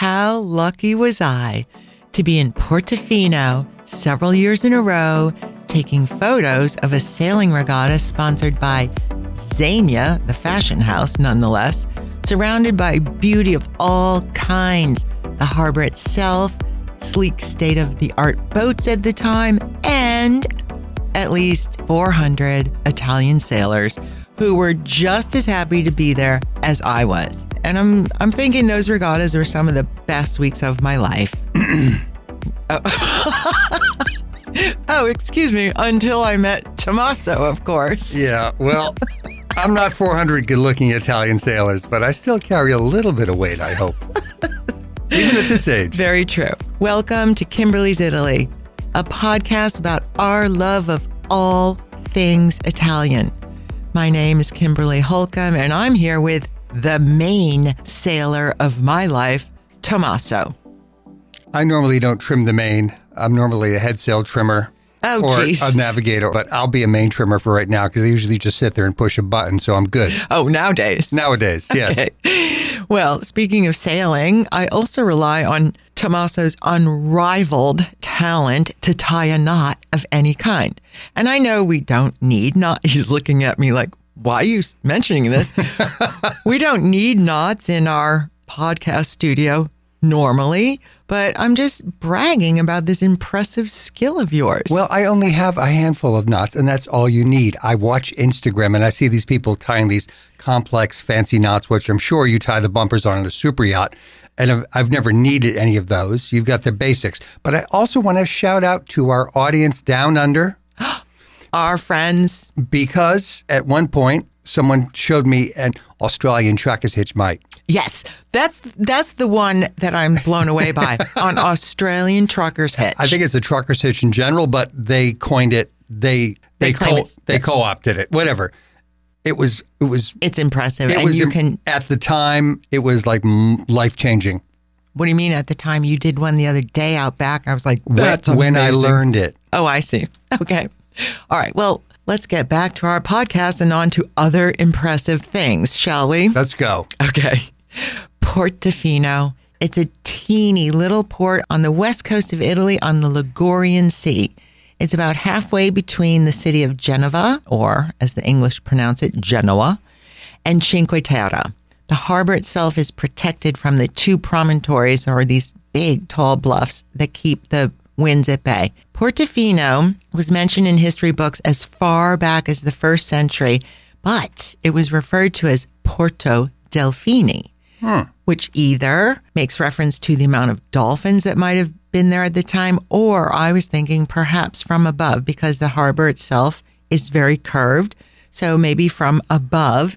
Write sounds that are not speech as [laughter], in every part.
How lucky was I to be in Portofino several years in a row taking photos of a sailing regatta sponsored by Zegna, the fashion house, nonetheless, surrounded by beauty of all kinds. The harbor itself, sleek state of the art boats at the time, and at least 400 Italian sailors who were just as happy to be there as I was. And I'm I'm thinking those regattas were some of the best weeks of my life. [clears throat] oh. [laughs] oh, excuse me, until I met Tommaso, of course. Yeah, well, [laughs] I'm not 400 good looking Italian sailors, but I still carry a little bit of weight, I hope. Even at this age. Very true. Welcome to Kimberly's Italy, a podcast about our love of all things Italian. My name is Kimberly Holcomb, and I'm here with the main sailor of my life, Tommaso. I normally don't trim the main. I'm normally a head sail trimmer. Oh, or geez. a navigator, but I'll be a main trimmer for right now because they usually just sit there and push a button, so I'm good. Oh, nowadays. Nowadays, yes. Okay. Well, speaking of sailing, I also rely on Tommaso's unrivaled talent to tie a knot of any kind. And I know we don't need knot. [laughs] He's looking at me like, why are you mentioning this? [laughs] we don't need knots in our podcast studio normally, but I'm just bragging about this impressive skill of yours. Well, I only have a handful of knots, and that's all you need. I watch Instagram and I see these people tying these complex, fancy knots, which I'm sure you tie the bumpers on in a super yacht. And I've, I've never needed any of those. You've got the basics. But I also want to shout out to our audience down under [gasps] our friends. because at one point, someone showed me an Australian tracker's hitch mite. Yes, that's that's the one that I'm blown away [laughs] by on Australian truckers hitch. I think it's a trucker's hitch in general, but they coined it. They They they co- they co-opted it. Whatever. It was it was it's impressive, it and was you can. at the time it was like life changing. What do you mean? At the time, you did one the other day out back. I was like, that's when I learned it. Oh, I see. Okay, all right. Well, let's get back to our podcast and on to other impressive things, shall we? Let's go. Okay. Portofino. It's a teeny little port on the west coast of Italy on the Ligurian Sea. It's about halfway between the city of Genova, or as the English pronounce it, Genoa, and Cinque Terre. The harbor itself is protected from the two promontories, or these big, tall bluffs that keep the winds at bay. Portofino was mentioned in history books as far back as the first century, but it was referred to as Porto Delfini, which either makes reference to the amount of dolphins that might have been there at the time, or I was thinking perhaps from above because the harbor itself is very curved. So maybe from above,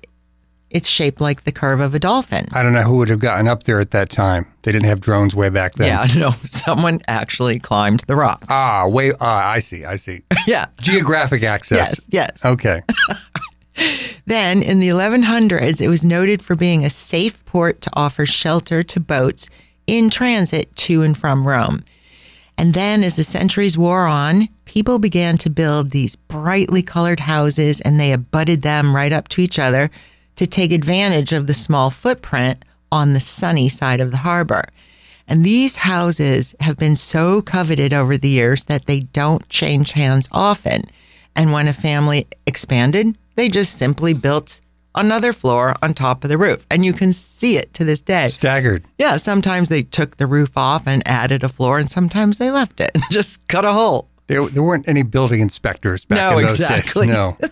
it's shaped like the curve of a dolphin. I don't know who would have gotten up there at that time. They didn't have drones way back then. Yeah, [laughs] no, someone actually climbed the rocks. Ah, way. Ah, I see. I see. [laughs] yeah. Geographic access. Yes, yes. Okay. [laughs] Then in the 1100s, it was noted for being a safe port to offer shelter to boats in transit to and from Rome. And then as the centuries wore on, people began to build these brightly colored houses and they abutted them right up to each other to take advantage of the small footprint on the sunny side of the harbor. And these houses have been so coveted over the years that they don't change hands often. And when a family expanded, they just simply built another floor on top of the roof. And you can see it to this day. Staggered. Yeah, sometimes they took the roof off and added a floor, and sometimes they left it and [laughs] just cut a hole. There, there weren't any building inspectors back No, in those exactly. days. No. [laughs]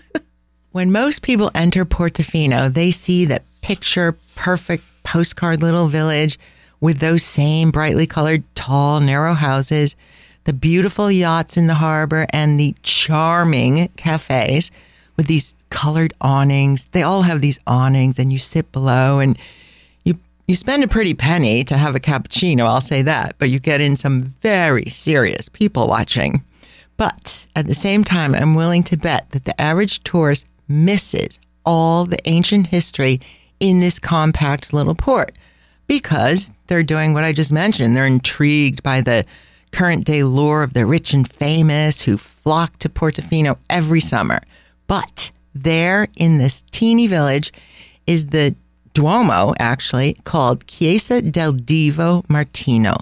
When most people enter Portofino, they see that picture perfect postcard little village with those same brightly colored, tall, narrow houses, the beautiful yachts in the harbor, and the charming cafes with these colored awnings. They all have these awnings, and you sit below and you you spend a pretty penny to have a cappuccino, I'll say that, but you get in some very serious people watching. But at the same time, I'm willing to bet that the average tourist misses all the ancient history in this compact little port because they're doing what I just mentioned. They're intrigued by the current day lure of the rich and famous who flock to Portofino every summer. But there in this teeny village is the Duomo, actually, called Chiesa del Divo Martino.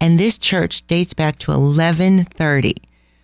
And this church dates back to 1130,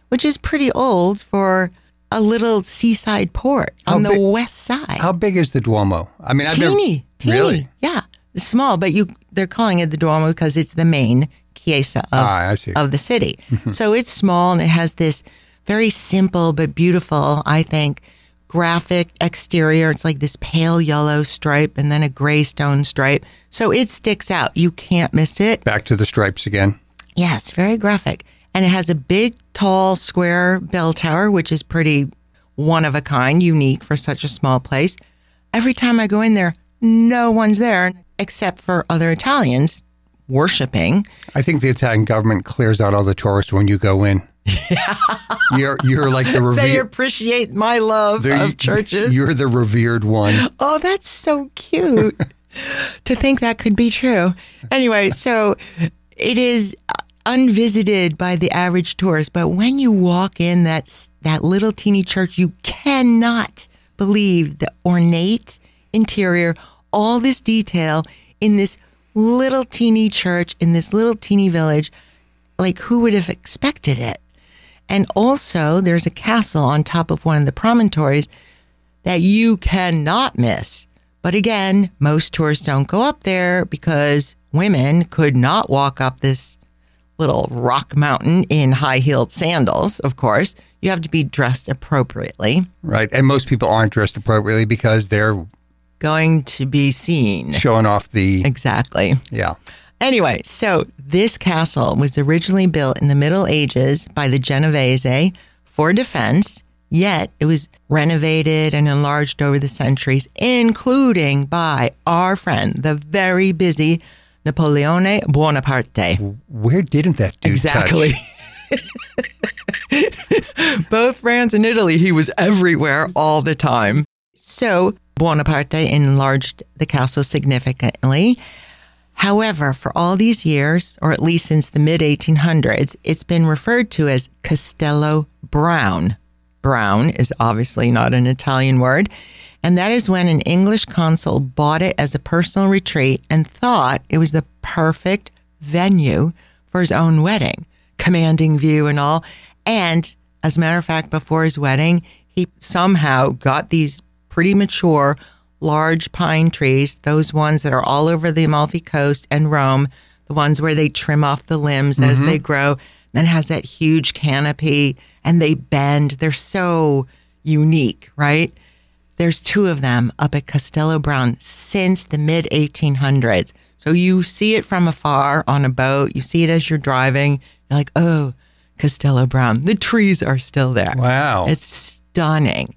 which is pretty old for a little seaside port on How the big- west side. How big is the Duomo? I mean, I've teeny, never teeny. really. Yeah, small, but you they're calling it the Duomo because it's the main chiesa of, Ah, of the city. so it's small and it has this very simple but beautiful, I think, graphic exterior. It's like this pale yellow stripe and then a gray stone stripe. So it sticks out. You can't miss it. Back to the stripes again. Yes, very graphic. And it has a big, tall, square bell tower, which is pretty one of a kind, unique for such a small place. Every time I go in there, no one's there except for other Italians worshiping. I think the Italian government clears out all the tourists when you go in. [laughs] you're you're like the They revered appreciate my love of churches. You're the revered one. [laughs] Oh, that's so cute [laughs] to think that could be true. Anyway, so it is uh, unvisited by the average tourist, but when you walk in that that little teeny church, you cannot believe the ornate interior, all this detail in this little teeny church in this little teeny village. Like who would have expected it? And also, there's a castle on top of one of the promontories that you cannot miss. But again, most tourists don't go up there because women could not walk up this little rock mountain in high heeled sandals, of course. You have to be dressed appropriately, Right. And most people aren't dressed appropriately because they're going to be seen. showing off the Exactly. yeah. Anyway, so this castle was originally built in the Middle Ages by the Genovese for defense, yet it was renovated and enlarged over the centuries, including by our friend, the very busy Napoleone Bonaparte. Where didn't that dude Exactly. [laughs] Both France and Italy, he was everywhere all the time. So Bonaparte enlarged the castle significantly. However, for all these years, or at least since the mid 1800s, it's been referred to as Castello Brown. Brown is obviously not an Italian word. And that is when an English consul bought it as a personal retreat and thought it was the perfect venue for his own wedding, commanding view and all. And as a matter of fact, before his wedding, he somehow got these pretty mature, large pine trees, those ones that are all over the Amalfi Coast and Rome, the ones where they trim off the limbs as mm-hmm. they grow, then has that huge canopy and they bend. They're so unique, right? There's two of them up at Castello Brown since the mid 1800s. So you see it from afar on a boat, you see it as you're driving. You're like, oh, Castello Brown. The trees are still there. Wow. It's stunning.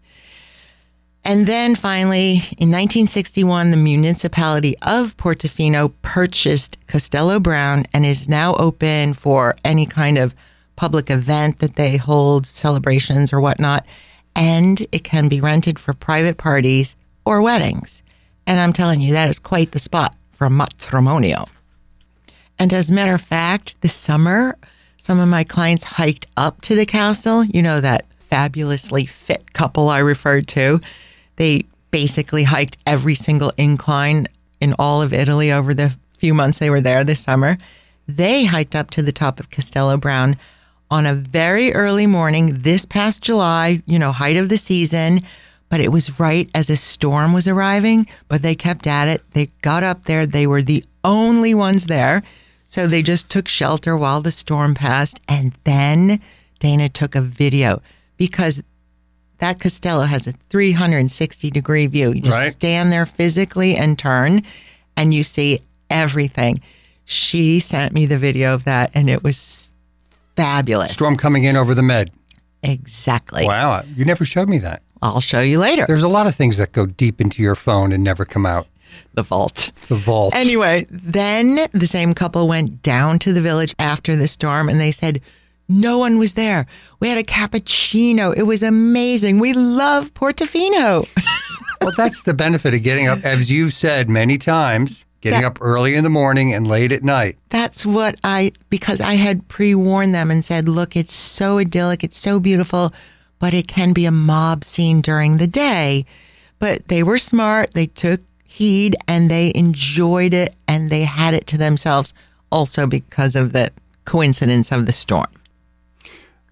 And then finally, in 1961, the municipality of Portofino purchased Castello Brown and is now open for any kind of public event that they hold, celebrations or whatnot. And it can be rented for private parties or weddings. And I'm telling you, that is quite the spot for matrimonio. And as a matter of fact, this summer, some of my clients hiked up to the castle. You know, that fabulously fit couple I referred to. They basically hiked every single incline in all of Italy over the few months they were there this summer. They hiked up to the top of Castello Brown on a very early morning this past July, you know, height of the season. But it was right as a storm was arriving, but they kept at it. They got up there. They were the only ones there. So they just took shelter while the storm passed. And then Dana took a video because that Costello has a 360 degree view. You just Right. stand there physically and turn, and you see everything. She sent me the video of that, and it was fabulous. Storm coming in over the med. Exactly. Wow. You never showed me that. I'll show you later. There's a lot of things that go deep into your phone and never come out. the vault. The vault. Anyway, then the same couple went down to the village after the storm and they said, no one was there. We had a cappuccino. It was amazing. We love Portofino. [laughs] well, that's the benefit of getting up, as you've said many times, getting Yeah. up early in the morning and late at night. That's what I, because I had pre warned them and said, look, it's so idyllic, it's so beautiful, but it can be a mob scene during the day. But they were smart. They took heed and they enjoyed it and they had it to themselves also because of the coincidence of the storm.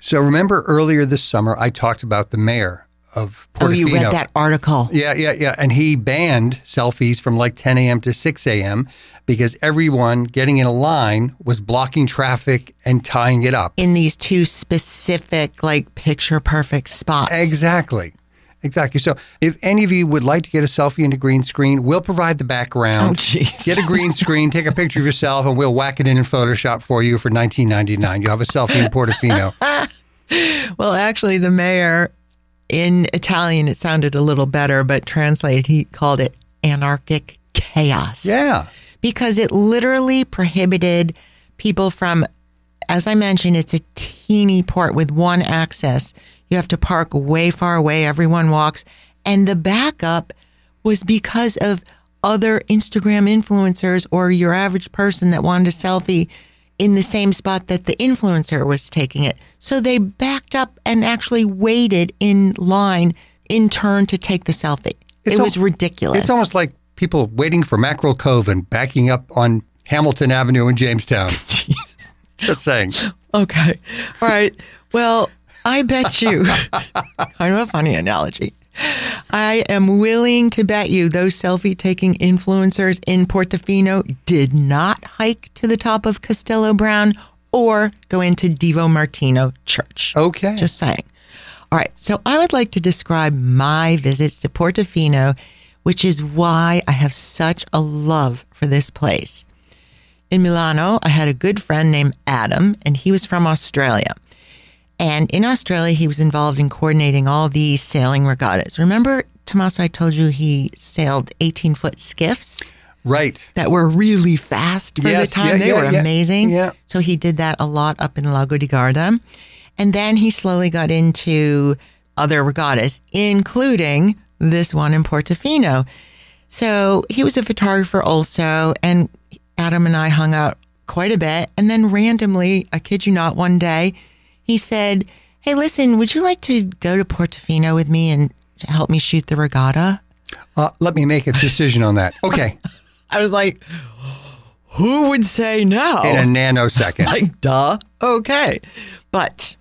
So remember earlier this summer, I talked about the mayor of Portofino. Oh, you read that article. Yeah, yeah, yeah. And he banned selfies from like 10 a.m. to 6 a.m. because everyone getting in a line was blocking traffic and tying it up. In these two specific, like picture perfect spots. Exactly. Exactly. So, if any of you would like to get a selfie in a green screen, we'll provide the background. Oh, jeez. Get a green screen, take a picture of yourself, and we'll whack it in in Photoshop for you for 19.99. You'll have a selfie in Portofino. [laughs] Well, actually, the mayor in Italian, it sounded a little better, but translated, he called it anarchic chaos. yeah. because it literally prohibited people from, as I mentioned, it's a teeny port with one access. You have to park way far away. Everyone walks. And the backup was because of other Instagram influencers or your average person that wanted a selfie in the same spot that the influencer was taking it. So they backed up and actually waited in line in turn to take the selfie. It's it al- was ridiculous. It's almost like people waiting for Mackerel Cove and backing up on Hamilton Avenue in Jamestown. [laughs] Just saying. Okay. All right. Well, I bet you, [laughs] kind of a funny analogy. I am willing to bet you those selfie taking influencers in Portofino did not hike to the top of Castello Brown or go into Divo Martino Church. Okay. Just saying. All right. So I would like to describe my visits to Portofino, which is why I have such a love for this place. In Milano, I had a good friend named Adam, and he was from Australia. And in Australia, he was involved in coordinating all these sailing regattas. Remember, Tommaso, I told you he sailed 18 foot skiffs right. that were really fast for Yes, the time. yeah, they yeah, were yeah, amazing. yeah. So he did that a lot up in Lago di Garda. And then he slowly got into other regattas, including this one in Portofino. So he was a photographer also, and Adam and I hung out quite a bit. And then randomly, I kid you not, one day, he said, Hey, listen, would you like to go to Portofino with me and help me shoot the regatta? Uh, let me make a decision on that. Okay. [laughs] I was like, Who would say no? In a nanosecond. like, duh. Okay. But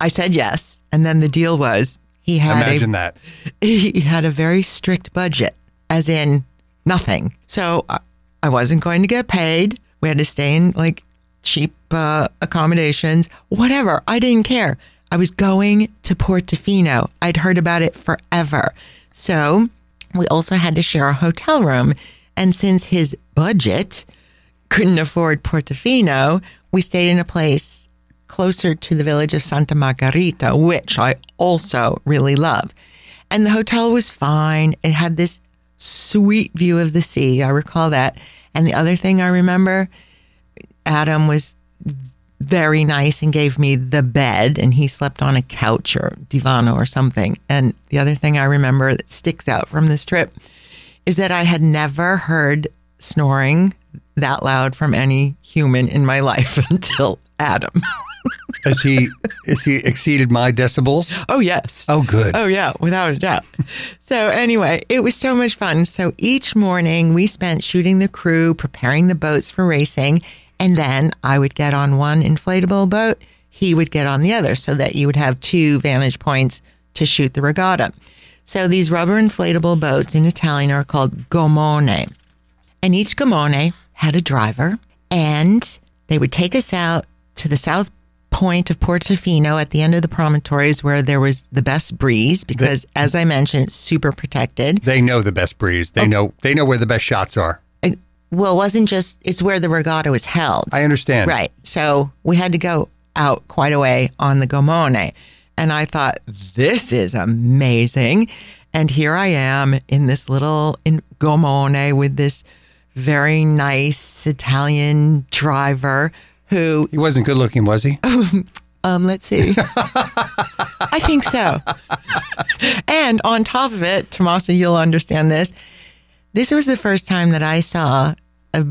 I said yes. And then the deal was he had Imagine a, that. [laughs] he had a very strict budget, as in nothing. So I, I wasn't going to get paid. We had to stay in like cheap uh, accommodations, whatever. I didn't care. I was going to Portofino. I'd heard about it forever. So we also had to share a hotel room. And since his budget couldn't afford Portofino, we stayed in a place closer to the village of Santa Margherita, which I also really love. And the hotel was fine. It had this sweet view of the sea. I recall that. And the other thing I remember, Adam was very nice and gave me the bed, and he slept on a couch or divano or something. And the other thing I remember that sticks out from this trip is that I had never heard snoring that loud from any human in my [laughs] life until Adam. [laughs] Has he has he exceeded my decibels? oh, yes. Oh, good. Oh, yeah, without a doubt. so, anyway, it was so much fun. So, each morning we spent shooting the crew, preparing the boats for racing. And then I would get on one inflatable boat, he would get on the other, so that you would have two vantage points to shoot the regatta. So, these rubber inflatable boats in Italian are called gommone. And each gommone had a driver, and they would take us out to the south point of Portofino at the end of the promontories where there was the best breeze because, as I mentioned, super protected. They know the best breeze. Oh. They know they know where the best shots are. Well, it wasn't just, it's where the regatta was held. I understand. Right. So we had to go out quite a way on the Gommone. And I thought, this is amazing. And here I am in this little in Gommone with this very nice Italian driver who, He wasn't good looking, was he? [laughs] um, let's see. [laughs] I think so. and on top of it, Tommaso, you'll understand this. This was the first time that I saw a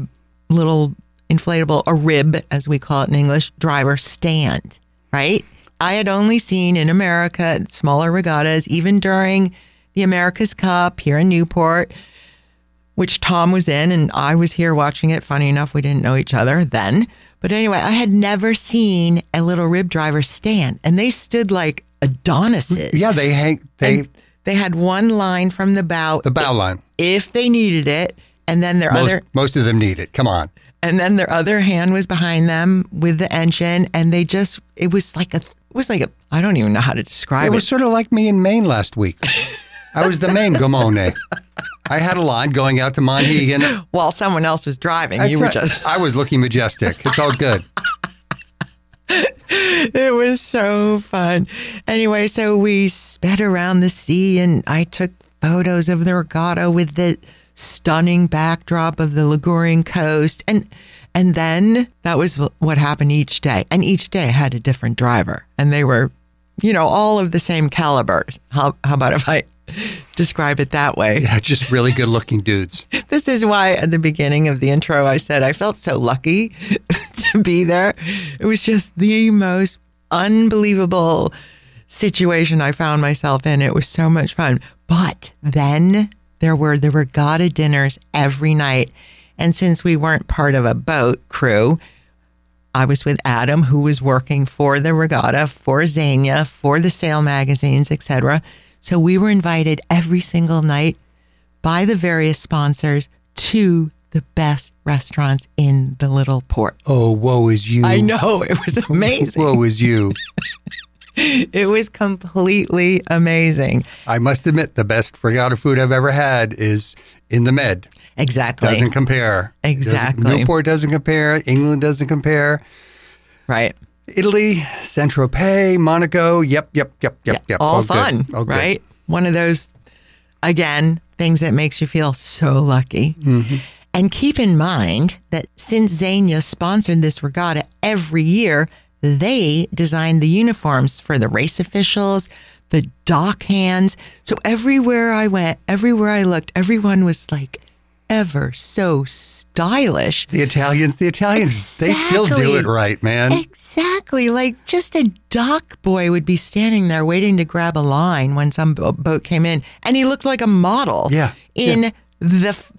little inflatable, a rib, as we call it in English, driver stand, right? I had only seen in America smaller regattas, even during the America's Cup here in Newport, which Tom was in, and I was here watching it. Funny enough, we didn't know each other then. But anyway, I had never seen a little rib driver stand, and they stood like Adonises. Yeah, they hang. They And they had one line from the bow, the bow line. if they needed it, and then their Most other most of them need it. Come on. and then their other hand was behind them with the engine, and they just it was like a it was like a I don't even know how to describe It it. was sort of like me in Maine last week. I was the Maine Gommone. Eh? I had a line going out to Monhegan. [laughs] While someone else was driving, That's you were right. just I was looking majestic. It's all good. [laughs] it was so fun. Anyway, so we sped around the sea and I took photos of the regatta with the stunning backdrop of the Ligurian coast and and then that was what happened each day. And each day had a different driver and they were you know all of the same caliber. How how about if I describe it that way? Yeah, just really good looking dudes. [laughs] This is why at the beginning of the intro I said I felt so lucky [laughs] to be there. It was just the most unbelievable situation I found myself in. It was so much fun. But then there were the regatta dinners every night. And since we weren't part of a boat crew, I was with Adam, who was working for the regatta, for Zegna, for the sail magazines, etc. So we were invited every single night by the various sponsors to the best restaurants in the little port. Oh, woe is you. I know [laughs] it was amazing. Woe is you. [laughs] it was completely amazing. I must admit, the best regatta food I've ever had is in the Med. Exactly. Doesn't compare. Doesn't- Exactly. Newport doesn't compare. England doesn't compare. right. Italy, Saint Tropez, Monaco. Yep, yep, yep, yep, yep. All good. fun, All right? One of those, again, things that makes you feel so lucky. Mm-hmm. And keep in mind that since Zegna sponsored this regatta every year, they designed the uniforms for the race officials, the dock hands. So everywhere I went, everywhere I looked, everyone was like ever so stylish. The Italians, the Italians, they still do it right, man. Exactly. Like just a dock boy would be standing there waiting to grab a line when some boat came in, and he looked like a model. Yeah, In yeah. the f-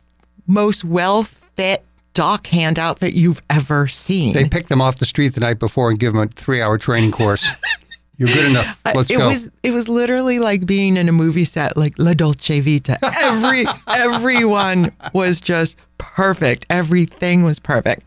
most well fit dock hand outfit you've ever seen. They pick them off the street the night before and give them a three-hour training course. [laughs] You're good enough. Let's it go. was it was literally like being in a movie set, like La Dolce Vita. Every [laughs] everyone was just perfect. Everything was perfect.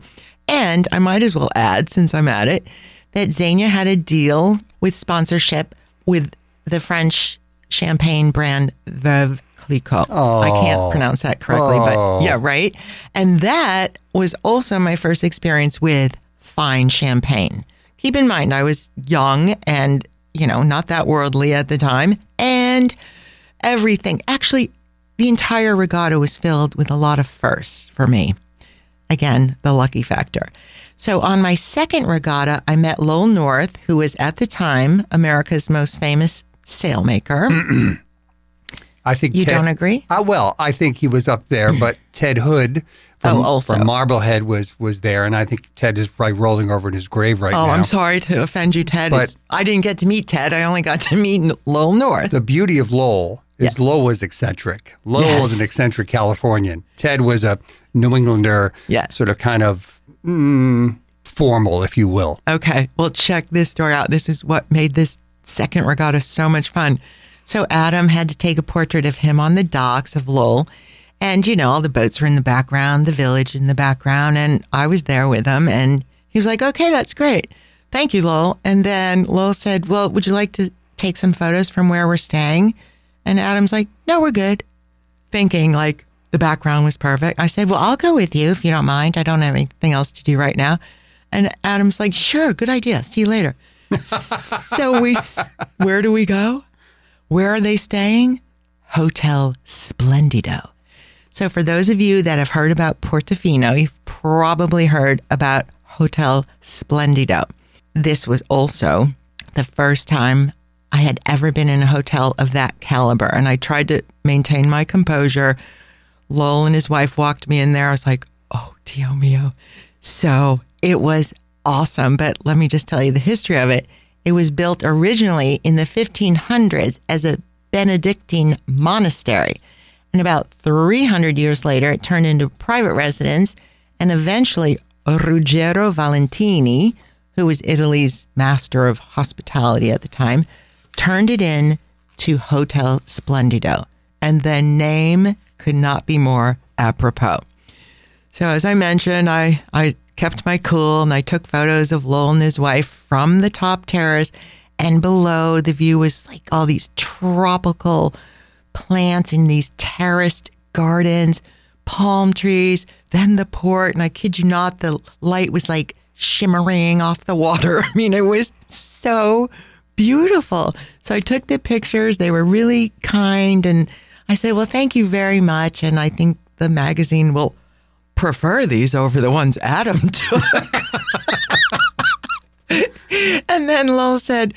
And I might as well add, since I'm at it, that Zegna had a deal with sponsorship with the French champagne brand Veuve Clicquot. I can't pronounce that correctly, Oh. but yeah, right. And that was also my first experience with fine champagne. Keep in mind, I was young and, you know, not that worldly at the time. And everything, actually, the entire regatta was filled with a lot of firsts for me. Again, the lucky factor. So on my second regatta, I met Lowell North, who was at the time America's most famous sailmaker. [clears throat] I think You Ted, don't agree? Uh, well, I think he was up there, [clears throat] but Ted Hood from, Oh, also. from Marblehead was was there, and I think Ted is probably rolling over in his grave right Oh, now. Oh, I'm sorry to offend you, Ted. But- It's- I didn't get to meet Ted. I only got to meet Lowell North. The beauty of Lowell is Lowell was eccentric. Lowell was an eccentric Californian. Ted was a New Englander, Yeah. sort of kind of mm, formal, if you will. Okay, well, check this story out. This is what made this second regatta so much fun. So Adam had to take a portrait of him on the docks of Lowell. And, you know, all the boats were in the background, the village in the background. And I was there with him. And he was like, okay, that's great. Thank you, Lowell. And then Lowell said, well, would you like to take some photos from where we're staying? And Adam's like, no, we're good. Thinking like the background was perfect. I said, well, I'll go with you if you don't mind. I don't have anything else to do right now. And Adam's like, sure, good idea. See you later. [laughs] so we, where do we go? Where are they staying? Hotel Splendido. So for those of you that have heard about Portofino, you've probably heard about Hotel Splendido. This was also the first time I had ever been in a hotel of that caliber. And I tried to maintain my composure. Lowell and his wife walked me in there. I was like, oh, Dio mio. So it was awesome. But let me just tell you the history of it. It was built originally in the 1500s as a Benedictine monastery. And about 300 years later, it turned into a private residence. And eventually, Ruggero Valentini, who was Italy's master of hospitality at the time, turned it in to Hotel Splendido. And the name could not be more apropos. So, as I mentioned, I, I kept my cool and I took photos of Lowell and his wife from the top terrace. And below, the view was like all these tropical plants in these terraced gardens, palm trees, then the port. And I kid you not, the light was like shimmering off the water. [laughs] I mean, it was so beautiful. So I took the pictures. They were really kind. And I said, Well, thank you very much. And I think the magazine will prefer these over the ones Adam [laughs] took. and then Lowell said,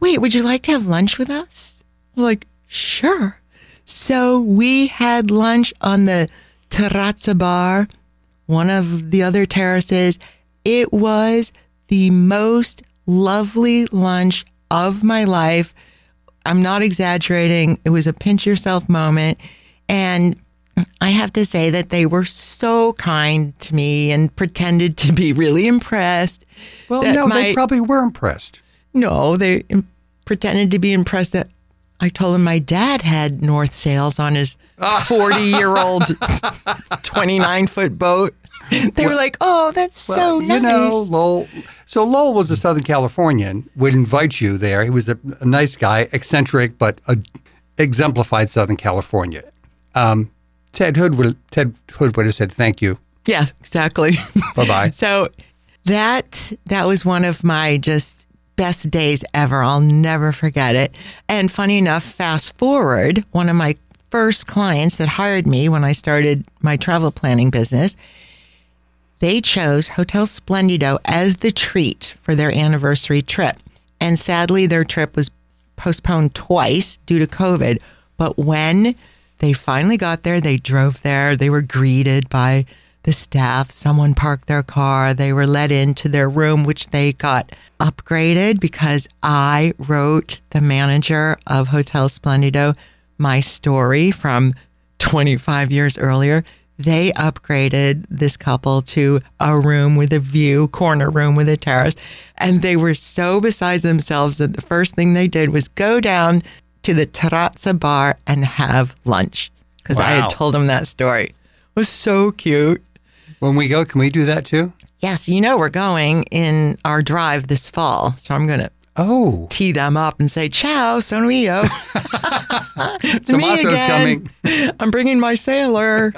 Wait, would you like to have lunch with us? I'm like, Sure. So we had lunch on the Terrazza Bar, one of the other terraces. It was the most lovely lunch of my life. I'm not exaggerating. It was a pinch yourself moment. And I have to say that they were so kind to me and pretended to be really impressed. Well, no, my- they probably were impressed. no, they pretended to be impressed that I told him my dad had North Sails on his [laughs] 40 year old 29 foot boat. They were like, oh, that's so nice. You know, Lowell. So Lowell was a Southern Californian. Would invite you there. He was a, a nice guy, eccentric, but a, exemplified Southern California. Um, Ted Hood would Ted Hood would have said thank you. yeah, exactly. Bye bye. [laughs] So that that was one of my just best days ever. I'll never forget it. And funny enough, fast forward, one of my first clients that hired me when I started my travel planning business, they chose Hotel Splendido as the treat for their anniversary trip. And sadly, their trip was postponed twice due to COVID. But when they finally got there, they drove there, they were greeted by the staff. Someone parked their car. They were let into their room, which they got upgraded because I wrote the manager of Hotel Splendido my story from 25 years earlier. They upgraded this couple to a room with a view, corner room with a terrace. And they were so beside themselves that the first thing they did was go down to the terrazza bar and have lunch because I had told them that story. It was so cute. When we go, can we do that too? Yes, you know we're going in our drive this fall, so I'm going to Oh, tee them up and say, "Ciao, sono io." [laughs] [laughs] it's me again. coming. [laughs] I'm bringing my sailor.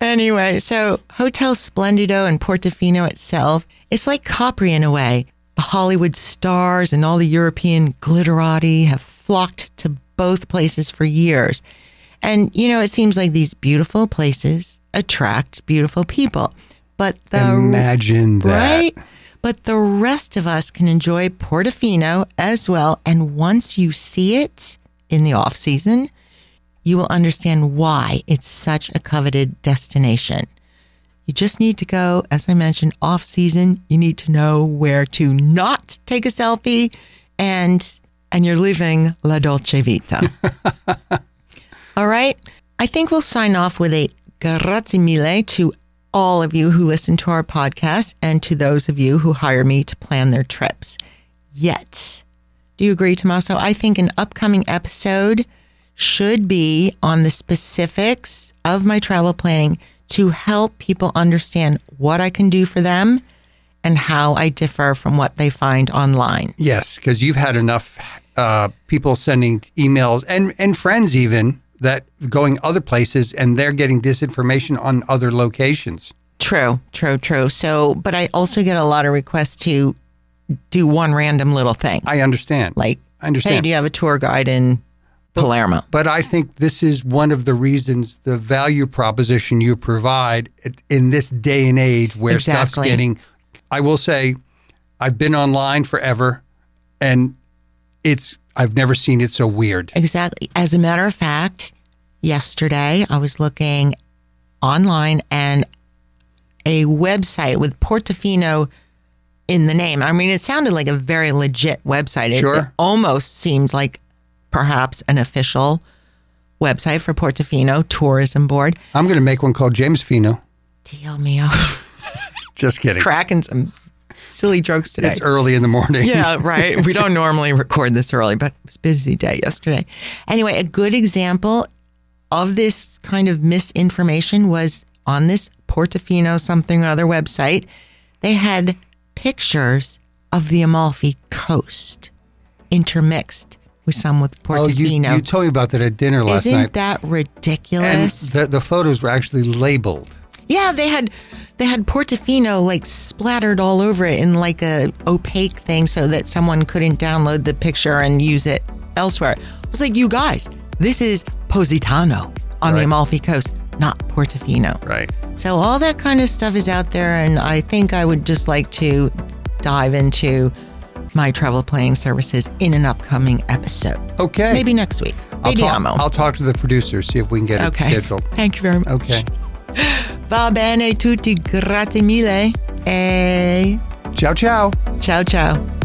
anyway, so Hotel Splendido in Portofino itself, it's like Capri in a way. The Hollywood stars and all the European glitterati have flocked to both places for years. And, you know, it seems like these beautiful places attract beautiful people. But the imagine that. right? But the rest of us can enjoy Portofino as well. And once you see it in the off season, you will understand why it's such a coveted destination. You just need to go, as I mentioned, off season. You need to know where to not take a selfie and and you're leaving la dolce vita. [laughs] All right. I think we'll sign off with a grazie mille to all of you who listen to our podcast and to those of you who hire me to plan their trips. Yet, do you agree, Tommaso? I think an upcoming episode should be on the specifics of my travel planning to help people understand what I can do for them and how I differ from what they find online. Yes, because you've had enough uh, people sending emails and and friends even that going other places and they're getting disinformation on other locations. True, true, true. So, but I also get a lot of requests to do one random little thing. I understand. Like, I understand. hey, do you have a tour guide in Palermo? But I think this is one of the reasons the value proposition you provide in this day and age where stuff's getting. I will say, I've been online forever, and it's I've never seen it so weird. Exactly. As a matter of fact, yesterday I was looking online and a website with Portofino in the name. I mean, it sounded like a very legit website. It, Sure. it almost seemed like perhaps an official website for Portofino Tourism Board. I'm going to make one called James Fino. Dio mio. [laughs] Just kidding. Cracking some silly jokes today. It's early in the morning. Yeah, right. We don't normally record this early, but it was a busy day yesterday. Anyway, a good example of this kind of misinformation was on this Portofino something or other website. They had pictures of the Amalfi Coast intermixed with some with Oh, you, Portofino. you told me about that at dinner last night. Isn't night. that and ridiculous? the, the photos were actually labeled. Yeah, they had they had Portofino like splattered all over it in like a opaque thing so that someone couldn't download the picture and use it elsewhere. I was like, you guys, this is Positano on the Amalfi Coast, not Portofino. Right. So all that kind of stuff is out there, and I think I would just like to dive into my travel planning services in an upcoming episode. Okay. Maybe next week. I'll talk, I'll talk to the producer, see if we can get okay. it scheduled. Thank you very much. Okay. [laughs] Va bene tutti, grazie mille. E Ciao, ciao. ciao ciao.